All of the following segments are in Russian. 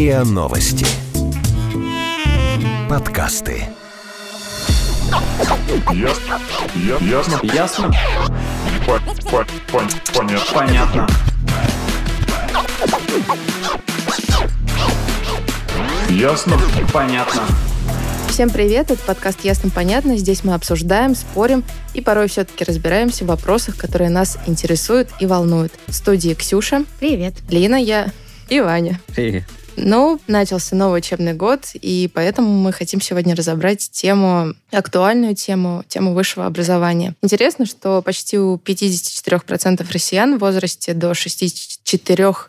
РИА Новости. Подкасты. Ясно. Ясно. Ясно? По- по- пон- Понятно. Понятно. Ясно. Понятно. Всем привет, это подкаст «Ясно-понятно». Здесь мы обсуждаем, спорим и порой все-таки разбираемся в вопросах, которые нас интересуют и волнуют. В студии Ксюша, Привет. Лина, я и Ваня. Привет. Ну, начался новый учебный год, и поэтому мы хотим сегодня разобрать тему, актуальную тему, тему высшего образования. Интересно, что почти у 54% россиян в возрасте до 64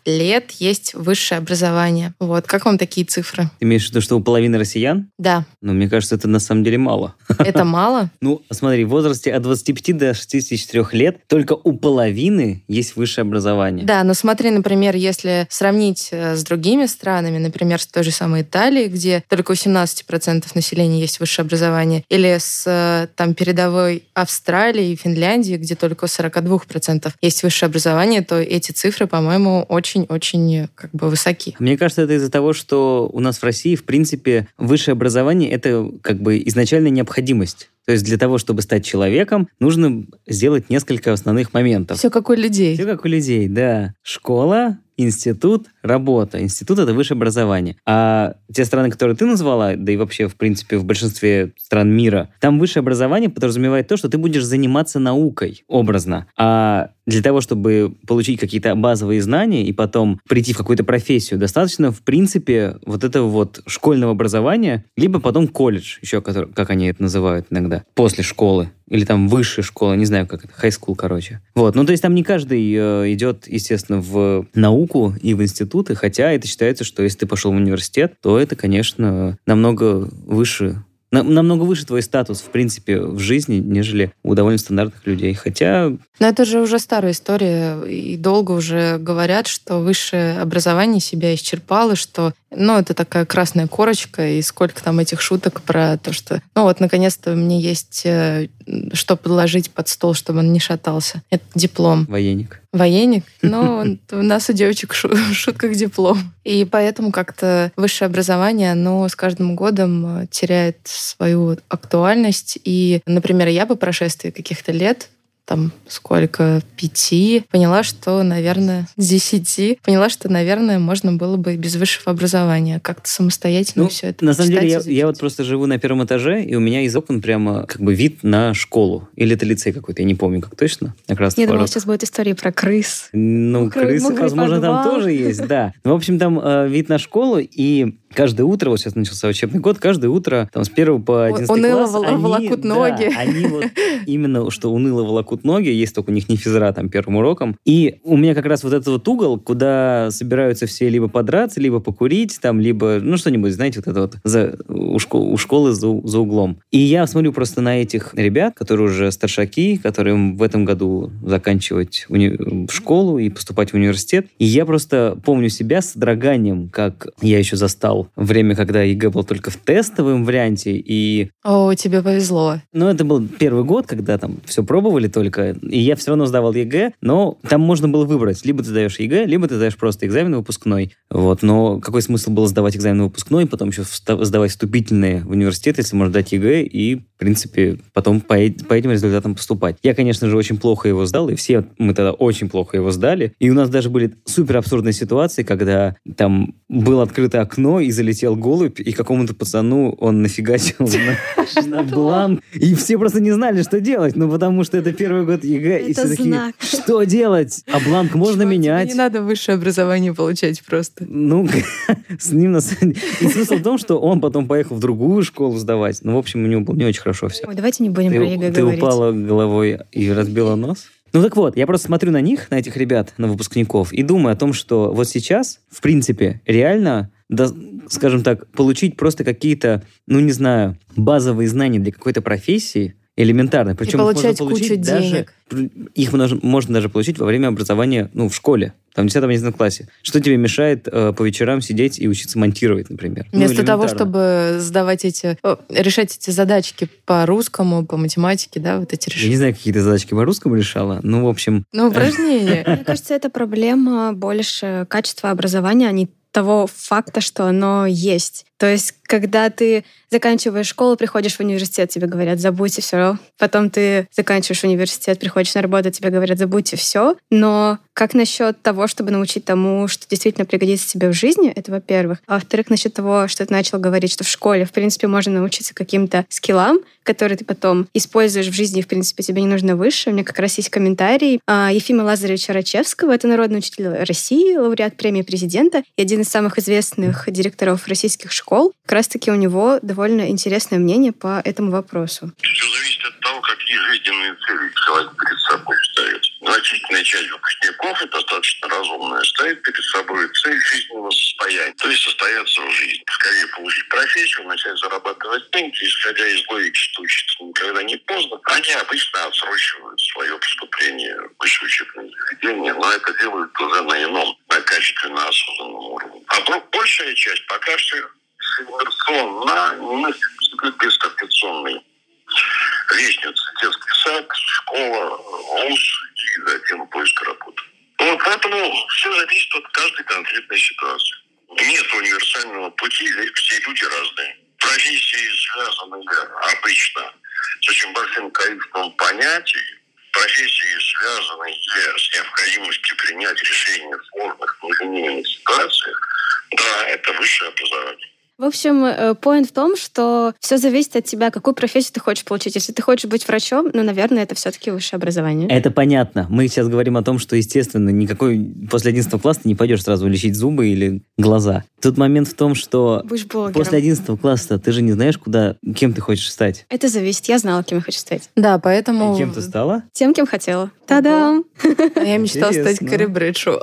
лет есть высшее образование. Вот, как вам такие цифры? Ты имеешь в виду, что у половины россиян? Да, Ну, мне кажется, это на самом деле мало. это мало? Ну, смотри, в возрасте от 25 до 64 лет только у половины есть высшее образование. Да, но смотри, например, если сравнить э, с другими странами, например, с той же самой Италией, где только у 17% населения есть высшее образование, или с э, там передовой Австралией и Финляндией, где только у 42% есть высшее образование, то эти цифры, по-моему, очень-очень э, как бы высоки. Мне кажется, это из-за того, что у нас в России, в принципе, высшее образование — это как бы изначальная необходимость. То есть для того, чтобы стать человеком, нужно сделать несколько основных моментов. Все как у людей. Все как у людей, да. Школа, институт, работа. Институт — это высшее образование. А те страны, которые ты назвала, да и вообще, в принципе, в большинстве стран мира, там высшее образование подразумевает то, что ты будешь заниматься наукой, образно. А для того, чтобы получить какие-то базовые знания и потом прийти в какую-то профессию, достаточно, в принципе, вот этого вот школьного образования, либо потом колледж, еще как они это называют иногда, после школы. Или там высшая школа, не знаю, как это, high school, короче. Вот, ну то есть там не каждый э, идет, естественно, в науку и в институты, хотя это считается, что если ты пошел в университет, то это, конечно, намного выше на- намного выше твой статус, в принципе, в жизни, нежели у довольно стандартных людей. Хотя, Но это же уже старая история, и долго уже говорят, что высшее образование себя исчерпало, что, ну, это такая красная корочка, и сколько там этих шуток про то, что, ну, вот, наконец-то мне есть э, что подложить под стол, чтобы он не шатался. Это диплом. военник. Военник, но у нас у девочек в шутках диплом. И поэтому как-то высшее образование, оно с каждым годом э, теряет свою актуальность. И, например, я по прошествии каких-то лет там сколько, пяти, поняла, что, наверное, десяти, поняла, что, наверное, можно было бы и без высшего образования как-то самостоятельно Ну, все это На самом деле, я, я вот просто живу на первом этаже, и у меня из окон прямо как бы вид на школу. Или это лицей какой-то, я не помню, как точно. Как раз Я думала, сейчас будет история про крыс. Ну, Мокрый- крысы, мокрый возможно, там подвал. тоже есть, да. Ну, в общем, там э, вид на школу, и каждое утро, вот сейчас начался учебный год, каждое утро, там, с первого по 11 уныло класс, они- волокут да, ноги. они вот именно, что уныло волокут ноги, есть только у них не физра там первым уроком. И у меня как раз вот этот вот угол, куда собираются все либо подраться, либо покурить, там, либо, ну, что-нибудь, знаете, вот это вот за, у, шко- у школы за, за углом. И я смотрю просто на этих ребят, которые уже старшаки, которые в этом году заканчивать уни- школу и поступать в университет. И я просто помню себя с содроганием, как я еще застал время, когда ЕГЭ был только в тестовом варианте, и О, тебе повезло. ну, это был первый год, когда там все пробовали только, и я все равно сдавал ЕГЭ, но там можно было выбрать, либо ты сдаешь ЕГЭ, либо ты сдаешь просто экзамен выпускной. Вот, но какой смысл было сдавать экзамен выпускной, потом еще сдавать вступительные в университет, если можно сдать ЕГЭ, и, в принципе, потом по, по этим результатам поступать. Я, конечно же, очень плохо его сдал, и все мы тогда очень плохо его сдали. И у нас даже были супер абсурдные ситуации, когда там было открыто окно, и залетел голубь, и какому-то пацану он нафигачил на- бланк. И все просто не знали, что делать. Ну, потому что это первый год ЕГЭ. и все такие, что делать? А бланк можно менять. Не надо высшее образование получать просто. Ну, с ним на самом деле... И смысл в том, что он потом поехал в другую школу сдавать. Ну, в общем, у него было не очень хорошо все. Давайте не будем про Ты, ЕГЭ ты говорить. упала головой и разбила нос? Ну так вот, я просто смотрю на них, на этих ребят, на выпускников, и думаю о том, что вот сейчас, в принципе, реально, да, скажем так, получить просто какие-то, ну не знаю, базовые знания для какой-то профессии, элементарно. Причем их можно получать получить кучу даже- денег. Их можно, можно даже получить во время образования, ну, в школе, там, в 10-11 классе. Что тебе мешает э, по вечерам сидеть и учиться монтировать, например? Ну, Вместо того, элементарно. чтобы сдавать эти, о, решать эти задачки по русскому, по математике, да, вот эти Я не решения. знаю, какие ты задачки по русскому решала. Ну, в общем, Ну, упражнения. Мне кажется, это проблема больше качества образования, а не того факта, что оно есть. То есть, когда ты заканчиваешь школу, приходишь в университет, тебе говорят, забудьте все. Потом ты заканчиваешь университет, приходишь на работу, тебе говорят, забудьте все. Но как насчет того, чтобы научить тому, что действительно пригодится тебе в жизни, это во-первых. А во-вторых, насчет того, что ты начал говорить, что в школе, в принципе, можно научиться каким-то скиллам, которые ты потом используешь в жизни, и, в принципе, тебе не нужно выше. У меня как раз есть комментарий а, Ефима Лазаревича Рачевского. Это народный учитель России, лауреат премии президента и один из самых известных директоров российских школ школ. Как раз-таки у него довольно интересное мнение по этому вопросу. Все зависит от того, какие жизненные цели человек перед собой ставит. Значительная часть выпускников, и достаточно разумная, ставит перед собой цель жизненного состояния, то есть состояться в жизни. Скорее получить профессию, начать зарабатывать деньги, исходя из логики, что учиться никогда не поздно, они обычно отсрочивают свое поступление в высшее учебное заведение, но это делают уже на ином, на качественно осознанном уровне. А большая часть пока что инверсионно, мы бескомпенсационный лестница, детский сад, школа, вуз и затем поиск работы. Вот поэтому все зависит от каждой конкретной ситуации. Нет универсального пути, все люди разные. Профессии связаны обычно с очень большим количеством понятий, профессии связаны с необходимостью принять решения в сложных, нелинейных ситуациях, да, это высшее образование. В общем, э, поинт в том, что все зависит от тебя, какую профессию ты хочешь получить. Если ты хочешь быть врачом, ну, наверное, это все-таки высшее образование. Это понятно. Мы сейчас говорим о том, что, естественно, никакой после 11 класса ты не пойдешь сразу лечить зубы или глаза. Тут момент в том, что после 11 класса ты же не знаешь, куда, кем ты хочешь стать. Это зависит. Я знала, кем я хочу стать. Да, поэтому... И кем ты стала? Тем, кем хотела. Та-дам! Я мечтала стать Кэрри Брэдшоу.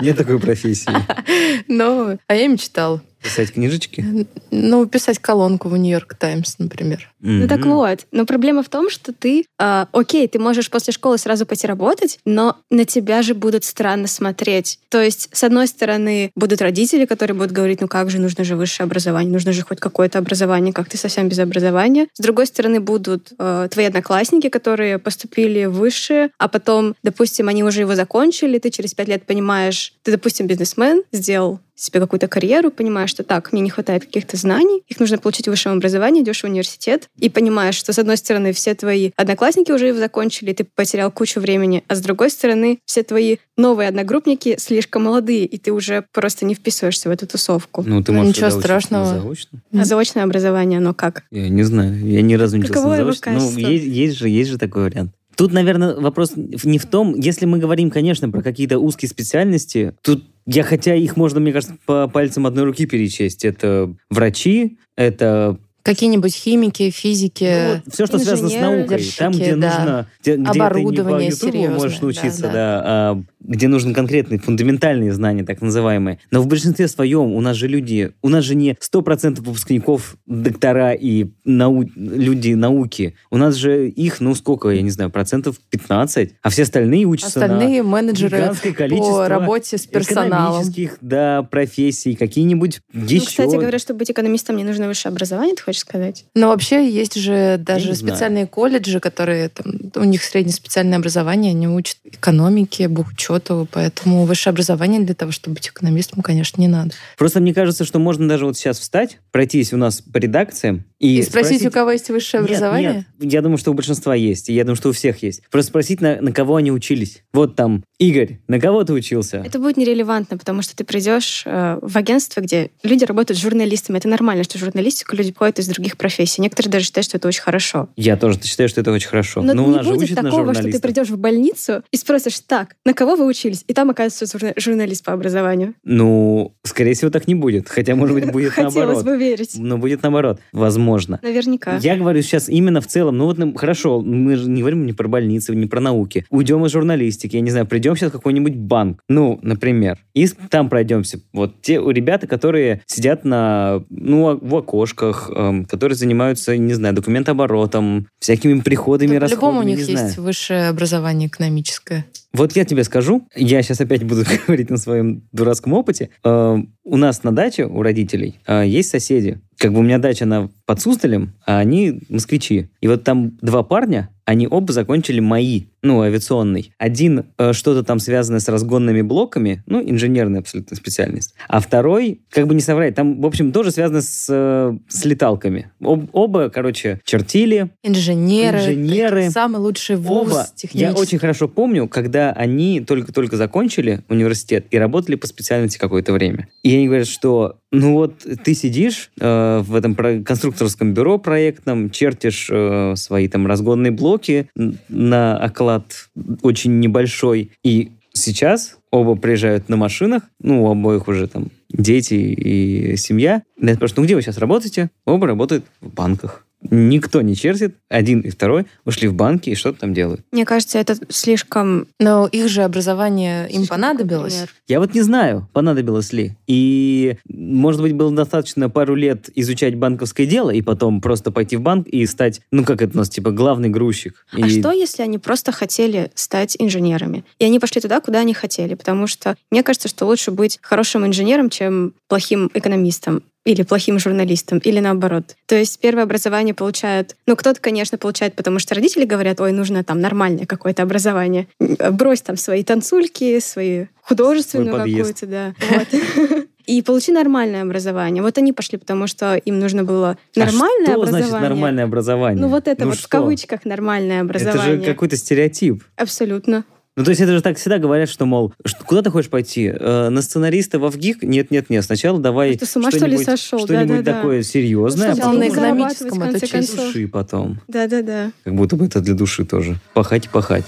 Нет такой профессии. Ну, а я мечтала. Писать книжечки? Ну, писать колонку в Нью-Йорк Таймс, например. Mm-hmm. Ну так вот, но проблема в том, что ты, э, окей, ты можешь после школы сразу пойти работать, но на тебя же будут странно смотреть. То есть, с одной стороны, будут родители, которые будут говорить, ну как же, нужно же высшее образование, нужно же хоть какое-то образование, как ты совсем без образования. С другой стороны, будут э, твои одноклассники, которые поступили в высшее, а потом, допустим, они уже его закончили, ты через пять лет понимаешь, ты, допустим, бизнесмен, сделал себе какую-то карьеру, понимаешь, что так, мне не хватает каких-то знаний, их нужно получить в высшем образовании, идешь в университет, и понимаешь, что, с одной стороны, все твои одноклассники уже его закончили, ты потерял кучу времени, а с другой стороны, все твои новые одногруппники слишком молодые, и ты уже просто не вписываешься в эту тусовку. Ну, ты можешь Ничего страшного. Заочно? А заочное образование, оно как? Я не знаю, я ни разу не учился на заочном. Ну, есть, есть, же, есть же такой вариант. Тут, наверное, вопрос не в том, если мы говорим, конечно, про какие-то узкие специальности, тут я хотя их можно, мне кажется, по пальцам одной руки перечесть. Это врачи, это Какие-нибудь химики, физики, ну, все, что связано с наукой. Там, где да. нужно, где, где оборудование ты не по можешь научиться, да, да. да а, где нужны конкретные фундаментальные знания, так называемые. Но в большинстве своем у нас же люди, у нас же не 100% выпускников доктора и нау, люди науки. У нас же их, ну сколько, я не знаю, процентов 15, а все остальные учатся остальные на менеджеры по работе с персоналом. Экономических, да, профессий, какие-нибудь еще. Ну, кстати говоря, чтобы быть экономистом, мне нужно высшее образование, ты хочешь сказать? Ну, вообще, есть же даже специальные знаю. колледжи, которые там, у них среднеспециальное образование, они учат экономике, бухучету, поэтому высшее образование для того, чтобы быть экономистом, конечно, не надо. Просто мне кажется, что можно даже вот сейчас встать, пройтись у нас по редакциям и, и спросить, спросить, у кого есть высшее нет, образование? Нет, я думаю, что у большинства есть, и я думаю, что у всех есть. Просто спросить, на, на кого они учились. Вот там, Игорь, на кого ты учился? Это будет нерелевантно, потому что ты придешь э, в агентство, где люди работают с журналистами. Это нормально, что журналистику люди ходят из других профессий. Некоторые даже считают, что это очень хорошо. Я тоже считаю, что это очень хорошо. Но, Но не будет такого, что ты придешь в больницу и спросишь, так, на кого вы учились? И там оказывается журналист по образованию. Ну, скорее всего, так не будет. Хотя, может быть, будет наоборот. Хотелось бы верить. Но будет наоборот. Возможно. Наверняка. Я говорю сейчас именно в целом. Ну вот, ну, хорошо, мы же не говорим не про больницы, не про науки. Уйдем из журналистики. Я не знаю, придем сейчас в какой-нибудь банк. Ну, например. И там пройдемся. Вот те ребята, которые сидят на, ну, в окошках, эм, которые занимаются, не знаю, документооборотом, всякими приходами, да, расходами. По-любому у них есть знаю. высшее образование экономическое. Вот я тебе скажу, я сейчас опять буду говорить на своем дурацком опыте. Э, у нас на даче, у родителей, э, есть соседи. Как бы у меня дача на под Суздалем, а они москвичи. И вот там два парня, они оба закончили МАИ, ну, авиационный. Один э, что-то там связанное с разгонными блоками, ну, инженерная абсолютно специальность. А второй, как бы не соврать, там, в общем, тоже связано с, э, с леталками. Об- оба, короче, чертили. Инженеры. Инженеры. Самый лучший вуз Оба. Я очень хорошо помню, когда они только-только закончили университет и работали по специальности какое-то время. И они говорят, что ну вот ты сидишь э, в этом конструкторском бюро проектном, чертишь э, свои там разгонные блоки н- на оклад очень небольшой. И сейчас оба приезжают на машинах, ну, у обоих уже там дети и семья. Я спрашиваю, ну где вы сейчас работаете? Оба работают в банках. Никто не чертит. Один и второй ушли в банки и что-то там делают. Мне кажется, это слишком... Но их же образование им слишком понадобилось. такой пример. Я вот не знаю, понадобилось ли. И, может быть, было достаточно пару лет изучать банковское дело и потом просто пойти в банк и стать, ну, как это у нас, типа, главный грузчик. А И- что, если они просто хотели стать инженерами? И они пошли туда, куда они хотели? Потому что мне кажется, что лучше быть хорошим инженером, чем плохим экономистом или плохим журналистом, или наоборот. То есть первое образование получают... Ну, кто-то, конечно, получает, потому что родители говорят, ой, нужно там нормальное какое-то образование. Брось там свои танцульки, свои художественную какую-то, да. Вот. И получи нормальное образование. Вот они пошли, потому что им нужно было нормальное а что образование. значит нормальное образование? Ну вот это вот в что? кавычках нормальное образование. Это же какой-то стереотип. Абсолютно. Ну, то есть это же так всегда говорят, что, мол, что- куда ты хочешь пойти? Э, на сценариста в ВГИК? Нет, нет, нет. Сначала давай Ты с ума, что ли, что-нибудь, сошел? что-нибудь Да-да-да. такое серьезное, а Ну, Сначала потом на экономическом отучись. концов. души потом. Да-да-да. Как будто бы это для души тоже. Пахать и пахать.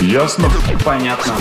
Ясно? Понятно.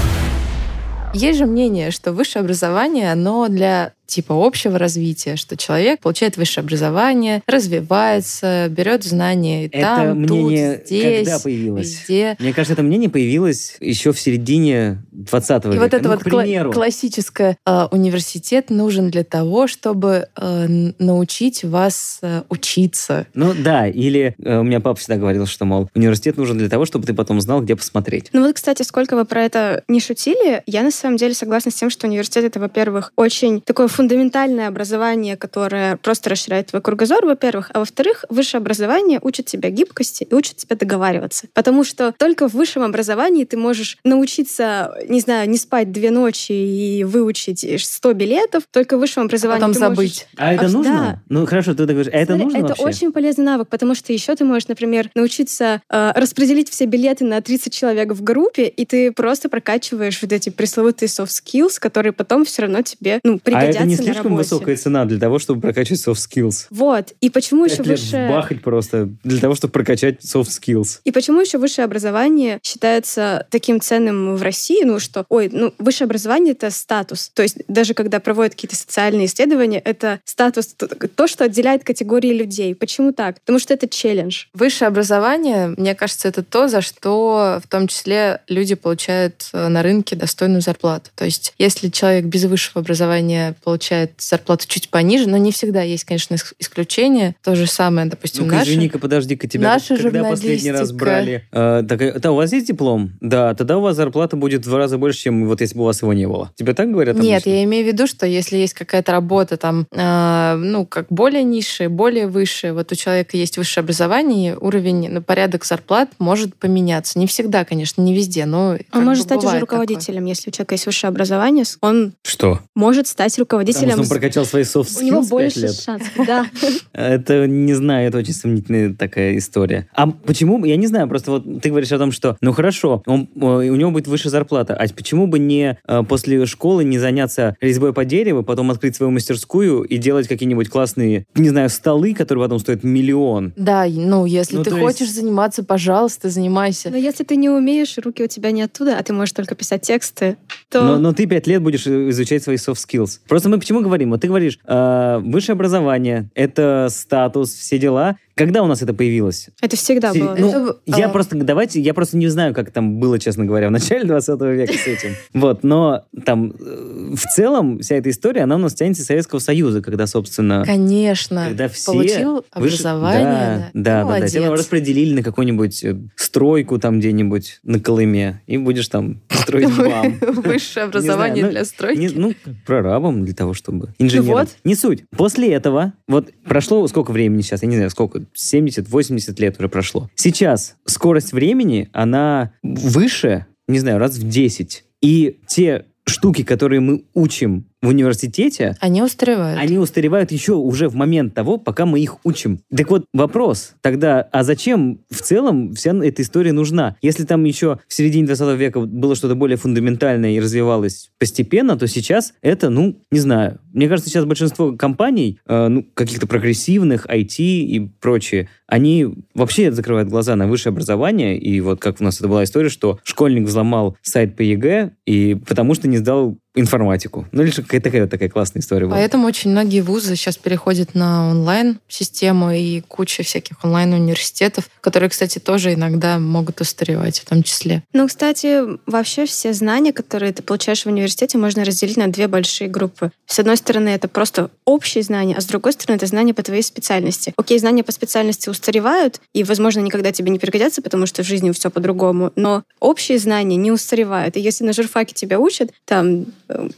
Есть же мнение, что высшее образование, оно для типа общего развития, что человек получает высшее образование, развивается, берет знания и Это там, мнение тут, здесь, когда появилось? везде. Мне кажется, это мнение появилось еще в середине 20 века. И вот это ну, вот кла- классическое э, университет нужен для того, чтобы э, научить вас э, учиться. Ну да, или э, у меня папа всегда говорил, что, мол, университет нужен для того, чтобы ты потом знал, где посмотреть. Ну вот, кстати, сколько вы про это не шутили, я на самом деле согласна с тем, что университет — это, во-первых, очень такое фундаментальное образование, которое просто расширяет твой кругозор, во-первых, а во-вторых, высшее образование учит тебя гибкости и учит тебя договариваться. Потому что только в высшем образовании ты можешь научиться, не знаю, не спать две ночи и выучить 100 билетов, только в высшем А образовании потом ты можешь- забыть. А это А, нужно? да. Ну хорошо, ты говоришь, а это Смотри, нужно это вообще? очень полезный навык, потому что еще ты можешь, например, научиться э, распределить все билеты на 30 человек в группе, и ты просто прокачиваешь вот эти пресловутые soft skills, которые потом все равно тебе ну, А пригодятся это не слишком работе. высокая цена для того, чтобы прокачивать soft skills? Вот. И почему еще лет выше... вбахать просто для того, чтобы прокачать soft skills. И почему еще высшее образование считается таким ценным в России? Ну что, ой, ну высшее образование это статус. То есть даже когда проводят какие-то социальные исследования, это статус, то, то, что отделяет категории людей. Почему так? Потому что это челлендж. Высшее образование, мне кажется, это то, за что в том числе люди получают э, на рынке достойную зарплату. То есть если человек без высшего образования получает зарплату чуть пониже, но не всегда есть, конечно, ис- исключения. То же самое, допустим, Ну-ка, наши. извини-ка, подожди-ка, тебя наша когда последний раз брали? Э, так, да, у вас есть диплом? Да, тогда у вас зарплата будет в два раза больше, чем вот если бы у вас его не было. Тебе так говорят Нет, обычно? я имею в виду, что если есть какая-то работа там, э, ну, как более низшая, более высшая, вот у человека есть высшее образование, уровень, ну, порядок зарплат может поменяться. Не всегда, конечно, не везде, но Он может бы стать уже бывает такое. руководителем, если у человека есть высшее образование, он Что? может стать Потому руководителем. что он прокачал свои soft skills У него больше лет? шансов. Да. Это, не знаю, это очень сомнительная такая история. А почему, я не знаю, просто вот ты говоришь о том, что, ну хорошо, он, у него будет выше зарплата, а почему бы не э, после школы не заняться резьбой по дереву, потом открыть свою мастерскую и делать какие-нибудь классные, не знаю, столы, которые потом стоят миллион? Да, ну, если Ну, ты хочешь есть- заниматься, пожалуйста, занимайся. Но если ты не умеешь, руки у тебя не оттуда, а ты можешь только писать тексты, то... Но, но ты пять лет будешь э, изучать свои soft skills. Просто мы почему говорим? Вот ты говоришь, э, высшее образование, это статус, все дела. Когда у нас это появилось? Это всегда Сери- было. ну, Это, я а- просто, давайте, я просто не знаю, как там было, честно говоря, в начале 20 века с этим. Вот, но там э, в целом вся эта история, она у нас тянется из Советского Союза, когда, собственно, Конечно. когда все... Получил выше- образование. Да, да, да, да. Тебя распределили на какую-нибудь э, стройку там где-нибудь на Колыме, и будешь там строить бам. Высшее образование ну, для стройки. Ну, прорабом, для того, чтобы инженером. вот. Не суть. После этого, вот прошло сколько времени сейчас, я не знаю, сколько, 70-80 лет уже прошло. Сейчас скорость времени, она выше, не знаю, раз в 10. И те штуки, которые мы учим в университете, Они устаревают. они устаревают еще уже в момент того, пока мы их учим. Так вот, вопрос тогда, а зачем в целом вся эта история нужна? Если там еще в середине 20 века было что-то более фундаментальное и развивалось постепенно, то сейчас это, ну, не знаю. Мне кажется, сейчас большинство компаний, э, ну, каких-то прогрессивных, IT и прочее, они вообще закрывают глаза на высшее образование. И вот как у нас это была история, что школьник взломал сайт по ЕГЭ, и потому что не сдал информатику. Ну, лишь какая-то такая, такая классная история была. Поэтому очень многие вузы сейчас переходят на онлайн-систему и куча всяких онлайн-университетов, которые, кстати, тоже иногда могут устаревать в том числе. Ну, кстати, вообще все знания, которые ты получаешь в университете, можно разделить на две большие группы. С одной стороны, это просто общие знания, а с другой стороны, это знания по твоей специальности. Окей, знания по специальности устаревают, и, возможно, никогда тебе не пригодятся, потому что в жизни все по-другому, но общие знания не устаревают. И если на журфаке тебя учат, там,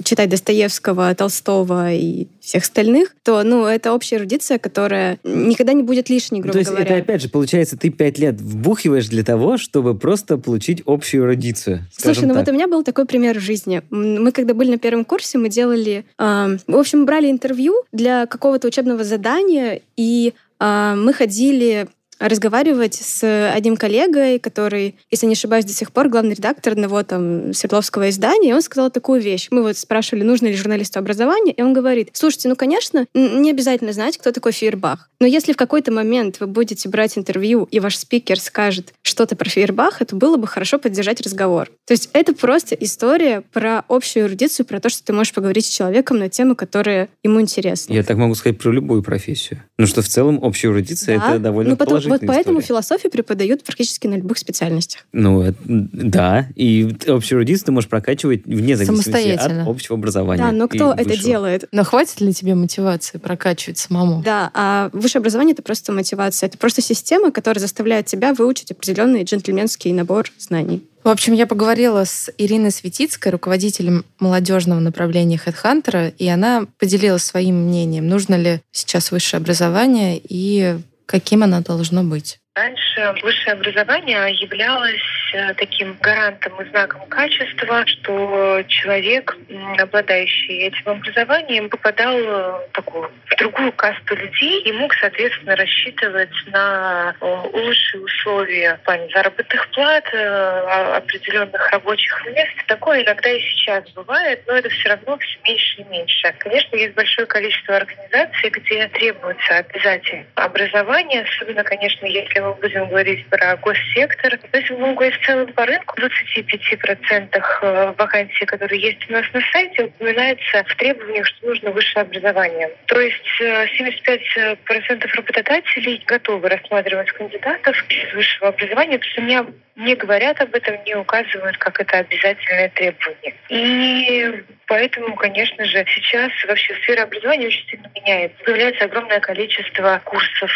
читать Достоевского, Толстого и всех остальных, то, ну, это общая эрудиция, которая никогда не будет лишней, грубо То есть говоря. это опять же, получается, ты пять лет вбухиваешь для того, чтобы просто получить общую эрудицию. Слушай, ну так. вот у меня был такой пример в жизни. Мы когда были на первом курсе, мы делали... э, в общем, брали интервью для какого-то учебного задания, и э, мы ходили разговаривать с одним коллегой, который, если не ошибаюсь, до сих пор главный редактор одного там Свердловского издания, и он сказал такую вещь. Мы вот спрашивали, нужно ли журналисту образование, и он говорит, слушайте, ну, конечно, не обязательно знать, кто такой Фейербах, но если в какой-то момент вы будете брать интервью, и ваш спикер скажет что-то про Фейербаха, то было бы хорошо поддержать разговор. То есть это просто история про общую эрудицию, про то, что ты можешь поговорить с человеком на тему, которая ему интересна. Я так могу сказать про любую профессию. Ну что в целом общая эрудиция Да. это довольно ну, потом, положительная Вот поэтому история. философию преподают практически на любых специальностях. Ну, это- да. И общую эрудицию ты можешь прокачивать вне зависимости от общего образования. Да, но кто это высшего. делает? Но хватит ли тебе мотивации прокачивать самому? Да, а высшее образование — это просто мотивация. Это просто система, которая заставляет тебя выучить определенный джентльменский набор знаний. В общем, я поговорила с Ириной Светицкой, руководителем молодежного направления HeadHunter, и она поделилась своим мнением, нужно ли сейчас высшее образование и каким оно должно быть. Раньше высшее образование являлось э, таким гарантом и знаком качества, что человек, обладающий этим образованием, попадал э, в такую в другую касту людей и мог, соответственно, рассчитывать на э, лучшие условия в плане заработных плат, определенных рабочих мест. Такое иногда и сейчас бывает, но это все равно все меньше и меньше. Конечно, есть большое количество организаций, где требуется обязательно образование, особенно, конечно, если будем говорить про госсектор. То есть говорить в целом по рынку, в 25% э, вакансий, которые есть у нас на сайте, упоминается в требованиях, что нужно высшее образование. То есть э, 75% работодателей готовы рассматривать кандидатов без высшего образования, потому что не, не говорят об этом, не указывают, как это обязательное требование. И поэтому, конечно же, сейчас вообще сфера образования очень сильно меняется. Появляется огромное количество курсов,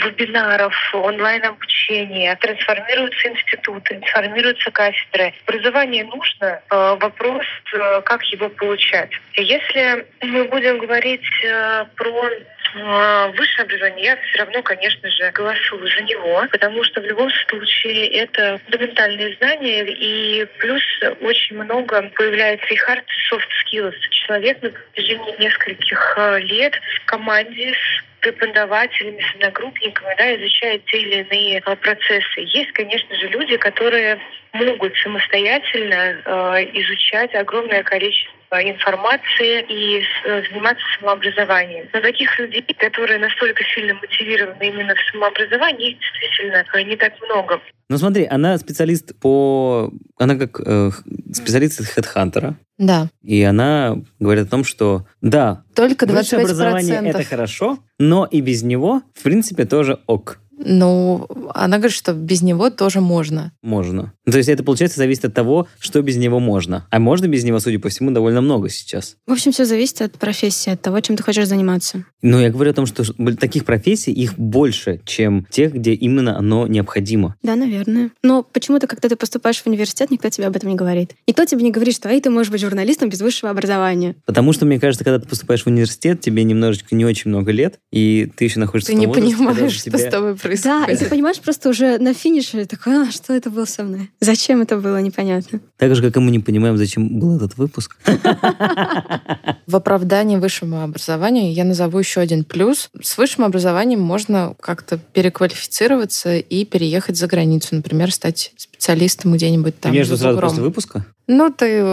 вебинаров, онлайн-обучения, трансформируются институты, трансформируются кафедры. Образование нужно, э, вопрос, э, как его получать. Если мы будем говорить э, про высшее образование, я все равно, конечно же, голосую за него, потому что в любом случае это фундаментальные знания, и плюс очень много появляется и hard и soft skills. Человек на протяжении нескольких э, лет в команде с преподавателями, с одногруппниками, да, изучает те или иные э, процессы. Есть, конечно же, люди, которые могут самостоятельно э, изучать огромное количество информации и э, заниматься самообразованием. Но таких людей, которые настолько сильно мотивированы именно в самообразовании, их действительно э, не так много. Ну смотри, она специалист по... Она как э, специалист из HeadHunter. Да, И она говорит о том, что да, только 25%. высшее образование это хорошо, но и без него, в принципе, тоже ок. Ну, она говорит, что без него тоже можно. Можно. Ну, то есть это, получается, зависит от того, что без него можно. А можно без него, судя по всему, довольно много сейчас. В общем, все зависит от профессии, от того, чем ты хочешь заниматься. Но я говорю о том, что таких профессий их больше, чем тех, где именно оно необходимо. Да, наверное. Но почему-то, когда ты поступаешь в университет, никто тебе об этом не говорит. Никто тебе не говорит, что эй, ты можешь быть журналистом без высшего образования. Потому что, мне кажется, когда ты поступаешь в университет, тебе немножечко не очень много лет, и ты еще находишься ты в не возрасте, понимаешь, что тебе... с тобой происходит. Да, и ты понимаешь просто уже на финише, такой, а, что это было со мной? Зачем это было, непонятно. Так же, как и мы не понимаем, зачем был этот выпуск. В оправдании высшему образованию я назову еще один плюс. С высшим образованием можно как-то переквалифицироваться и переехать за границу. Например, стать специалистом где-нибудь там. Между сразу после выпуска? Ну, ты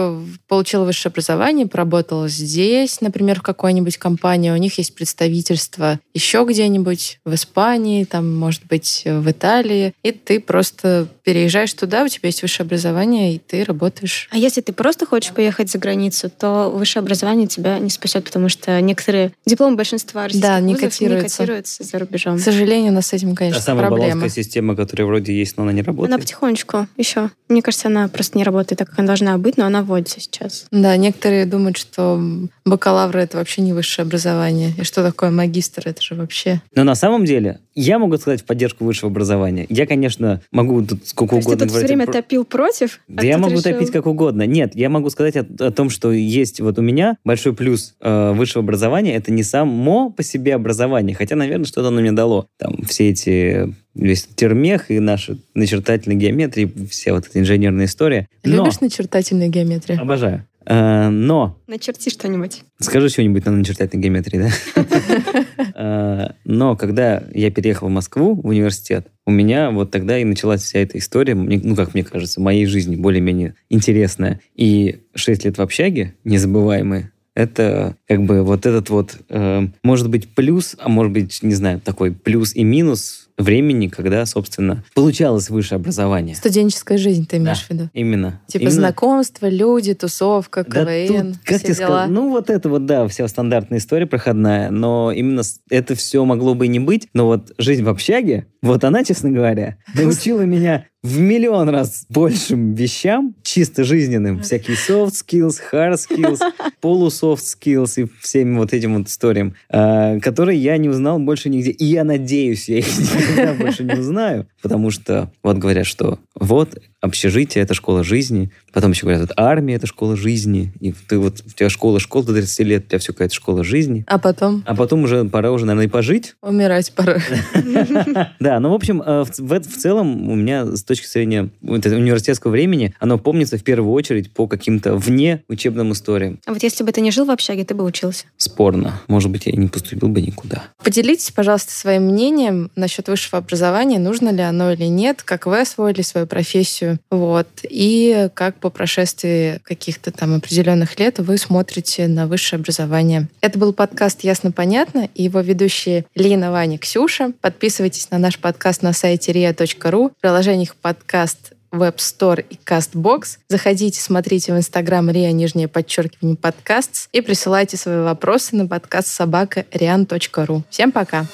получил высшее образование, поработал здесь, например, в какой-нибудь компании, у них есть представительство еще где-нибудь в Испании, там, может быть, в Италии, и ты просто переезжаешь туда, у тебя есть высшее образование, и ты работаешь. А если ты просто хочешь поехать за границу, то высшее образование тебя не спасет, потому что некоторые дипломы большинства российских Да, не вузов котируются. не котируются за рубежом. К сожалению, у нас с этим, конечно, самая проблема. баллонская система, которая вроде есть, но она не работает. Она потихонечку еще. Мне кажется, она просто не работает так, как она должна быть, но она вводится сейчас. Да, некоторые думают, что бакалавр это вообще не высшее образование. И что такое магистр? Это же вообще... Но на самом деле, я могу сказать в поддержку высшего образования. Я, конечно, могу тут сколько То есть ты угодно тут все время топил против? Да а я могу решил- топить как угодно. Нет, я могу сказать о, о том, что есть вот у меня большой плюс э, высшего образования. Это не само по себе образование, хотя, наверное, что-то оно мне дало. Там все эти весь термех и наша начертательная геометрия, вся вот эта инженерная история. Но, Любишь начертательную геометрию? обожаю. Э, но Начерти что-нибудь. Скажи что-нибудь на начертательной геометрии, да? Э, Но когда я переехал в Москву, в университет, у меня вот тогда и началась вся эта история, ну, как мне кажется, моей жизни более-менее интересная. И 6 лет в общаге, незабываемые, это как бы вот этот вот, э, может быть, плюс, а может быть, не знаю, такой плюс и минус времени, когда, собственно, получалось высшее образование. Студенческая жизнь ты имеешь в виду? Именно. Типа Именно- знакомства, люди, тусовка, Да КВН, тут, как все тебе дела. сказать, ну вот это вот, да, вся стандартная история проходная, но именно это все могло бы и не быть, но вот жизнь в общаге, вот она, честно говоря, научила меня в миллион раз большим вещам, чисто жизненным, всякие soft skills, hard skills, полусофт skills и всем вот этим вот историям, а, которые я не узнал больше нигде. И я надеюсь, я их никогда больше не узнаю, потому что вот говорят, что вот общежитие — это школа жизни, потом еще говорят, вот армия — это школа жизни, и ты вот, у тебя школа, школа до 30 лет, у тебя все какая-то школа жизни, А потом а потом уже пора уже, наверное, и пожить. умирать пора. Да, ну, в общем, э, в целом у меня с точки зрения вот университетского времени, оно помнится в первую очередь по каким-то вне учебным историям. А вот если бы ты не жил в общаге, ты бы учился. Спорно. Может быть, я и не поступил бы никуда. Поделитесь, пожалуйста, своим мнением насчет высшего образования, нужно ли оно или нет, как вы освоили свою профессию, вот, и как по прошествии каких-то там определенных лет вы смотрите на высшее образование. Это был подкаст «Ясно-понятно» и его ведущие Лина, Ваня, Ксюша. Подписывайтесь на наш подкаст на сайте ria.ru, в приложениях подкаст Web Store и CastBox. Заходите, смотрите в Инстаграм Риа, нижнее подчеркивание, подкаст и присылайте свои вопросы на подкаст собака rian.ru. Всем пока!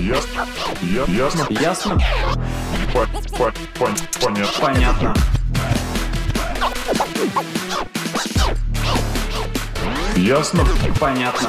Ясно. Ясно. Ясно? По- по- пон- Понятно. Понятно. Ясно. Понятно.